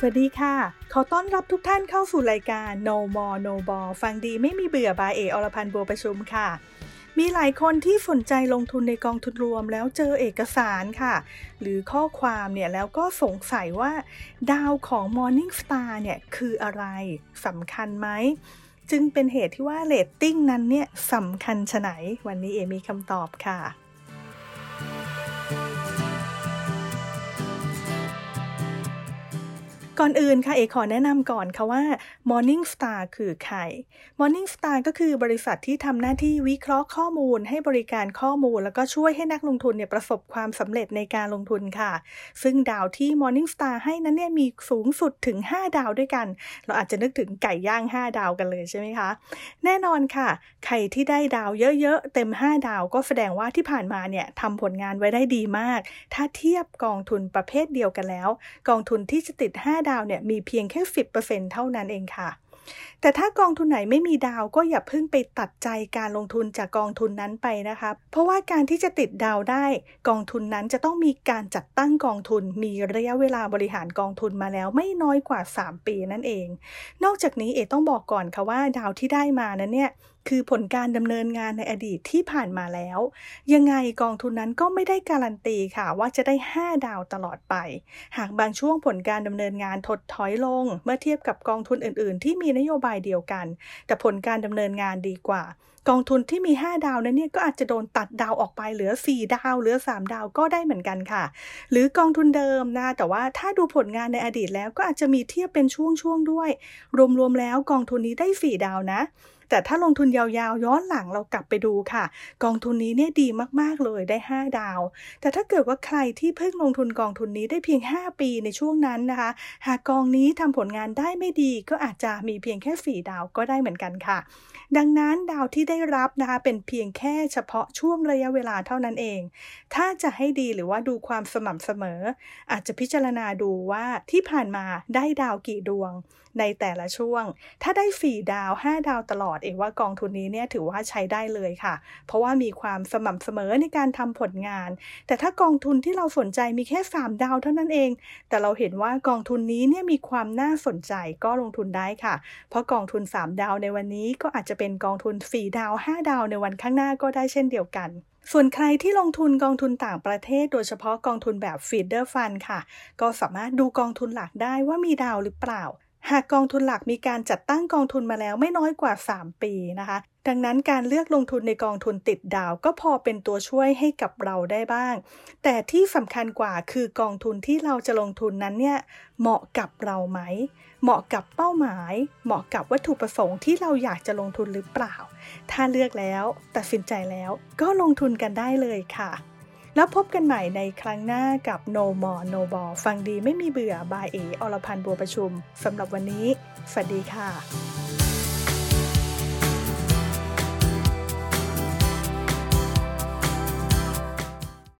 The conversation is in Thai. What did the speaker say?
สวัสดีค่ะ ขอต้อนรับทุกท่านเข้าสู่รายการ No More No Ball ฟังดีไม่มีเบื่อบายเออรพันธ์บัวประชุมค่ะ มีหลายคนที่สนใจลงทุนในกองทุนรวมแล้วเจอเอกสารค่ะ หรือข้อความเนี่ยแล้วก็สงสัยว่า ดาวของ Morning Star เนี่ยคืออะไรสำคัญไหม จึงเป็นเหตุที่ว่าเรตติ้งนั้นเนี่ยสำคัญชะไหน วันนี้เอมีคำตอบค่ะ ก่อนอื่นค่ะเอขอแนะนำก่อนค่ะว่า Morning Star คือใคร Morning Star ก็คือบริษัทที่ทำหน้าที่วิเคราะห์ข้อมูล ให้บริการข้อมูล แล้วก็ช่วยให้นักลงทุนเนี่ยประสบความสำเร็จในการลงทุนค่ะ ซึ่งดาวที่ Morning Star ให้นั้นเนี่ยมีสูงสุดถึง 5 ดาวด้วยกัน เราอาจจะนึกถึงไก่ย่าง 5 ดาวกันเลยใช่ไหมคะ แน่นอนค่ะ ใครที่ได้ดาวเยอะๆ เต็ม 5 ดาว ก็แสดงว่าที่ผ่านมาเนี่ยทำผลงานไว้ได้ดีมาก ถ้าเทียบกองทุนประเภทเดียวกันแล้ว กองทุนที่จะติด 5ดาวเนี่ยมีเพียงแค่ 10%เท่านั้นเองค่ะ แต่ถ้ากองทุนไหนไม่มีดาวก็อย่าเพิ่งไปตัดใจการลงทุนจากกองทุนนั้นไปนะคะ เพราะว่าการที่จะติดดาวได้ กองทุนนั้นจะต้องมีการจัดตั้งกองทุน มีระยะเวลาบริหารกองทุนมาแล้วไม่น้อยกว่า 3 ปีนั่นเอง นอกจากนี้เอต้องบอกก่อนค่ะว่าดาวที่ได้มานั้นเนี่ย คือผลการดำเนินงานในอดีตที่ผ่านมาแล้ว ยังไงกองทุนนั้นก็ไม่ได้การันตีค่ะว่าจะได้ 5 ดาวตลอดไป หากบางช่วงผลการดำเนินงานถดถอยลง เมื่อเทียบกับกองทุนอื่น ๆ ที่มีนโยบายเดียวกัน แต่ผลการดำเนินงานดีกว่า กองทุนที่มี 5 ดาวนั้นเนี่ยก็อาจจะโดนตัดดาวออกไปเหลือ 4 ดาว เหลือ 3 ดาวก็ได้เหมือนกันค่ะ หรือกองทุนเดิมนะ แต่ว่าถ้าดูผลงานในอดีตแล้วก็อาจจะมีเทียบเป็นช่วงๆด้วย รวมๆแล้วกองทุนนี้ได้ 4 ดาวนะแต่ถ้าลงทุนยาวๆ ย้อนหลังเรากลับไปดูค่ะ กองทุนนี้เนี่ยดีมากๆเลยได้ 5 ดาว แต่ถ้าเกิดว่าใครที่เพิ่งลงทุนกองทุนนี้ได้เพียง 5 ปีในช่วงนั้นนะคะ หากกองนี้ทำผลงานได้ไม่ดีก็อาจจะมีเพียงแค่ 4 ดาวก็ได้เหมือนกันค่ะ ดังนั้นดาวที่ได้ได้รับนะคะเป็นเพียงแค่เฉพาะช่วงระยะเวลาเท่านั้นเอง ถ้าจะให้ดีหรือว่าดูความสม่ำเสมอ อาจจะพิจารณาดูว่าที่ผ่านมาได้ดาวกี่ดวงในแต่ละช่วง ถ้าได้ 4 ดาว 5 ดาวตลอด เอว่ากองทุนนี้เนี่ยถือว่าใช้ได้เลยค่ะ เพราะว่ามีความสม่ำเสมอในการทำผลงาน แต่ถ้ากองทุนที่เราสนใจมีแค่ 3 ดาวเท่านั้นเอง แต่เราเห็นว่ากองทุนนี้เนี่ยมีความน่าสนใจก็ลงทุนได้ค่ะ เพราะกองทุน 3 ดาวในวันนี้ก็อาจจะเป็นกองทุน 4 ดาวาว 5 ดาวในวันข้างหน้าก็ได้เช่นเดียวกัน ส่วนใครที่ลงทุนกองทุนต่างประเทศ โดยเฉพาะกองทุนแบบ feeder fund ค่ะ ก็สามารถดูกองทุนหลักได้ว่ามีดาวหรือเปล่าหากกองทุนหลักมีการจัดตั้งกองทุนมาแล้วไม่น้อยกว่า 3 ปีนะคะ ดังนั้นการเลือกลงทุนในกองทุนติดดาวก็พอเป็นตัวช่วยให้กับเราได้บ้าง แต่ที่สำคัญกว่าคือกองทุนที่เราจะลงทุนนั้นเนี่ยเหมาะกับเราไหม เหมาะกับเป้าหมาย เหมาะกับวัตถุประสงค์ที่เราอยากจะลงทุนหรือเปล่า ถ้าเลือกแล้วตัดสินใจแล้วก็ลงทุนกันได้เลยค่ะ แล้วพบกันใหม่ในครั้งหน้ากับ No More No Ball ฟังดีไม่มีเบื่อบายเออรพันธ์บัวประชุมสำหรับวันนี้ สวัสดีค่ะ